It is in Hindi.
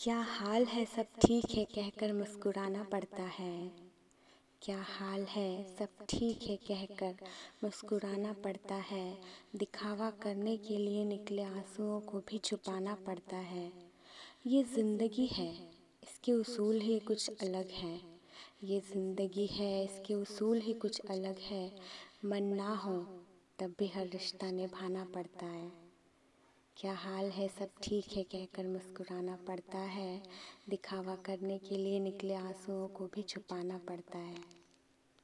क्या हाल है सब ठीक है कहकर मुस्कुराना पड़ता है? क्या हाल है सब ठीक है कहकर मुस्कुराना पड़ता है? दिखावा करने के लिए निकले आंसुओं को भी छुपाना पड़ता है। ये ज़िंदगी है, इसके उसूल ही कुछ अलग हैं। ये ज़िंदगी है, इसके उसूल ही कुछ अलग है। मन ना हो, तब भी हर रिश्ता निभाना पड़ता है। क्या हाल है? सब ठीक है? कहकर मुस्कुराना पड़ता है। दिखावा करने के लिए निकले आंसुओं को भी छुपाना पड़ता है।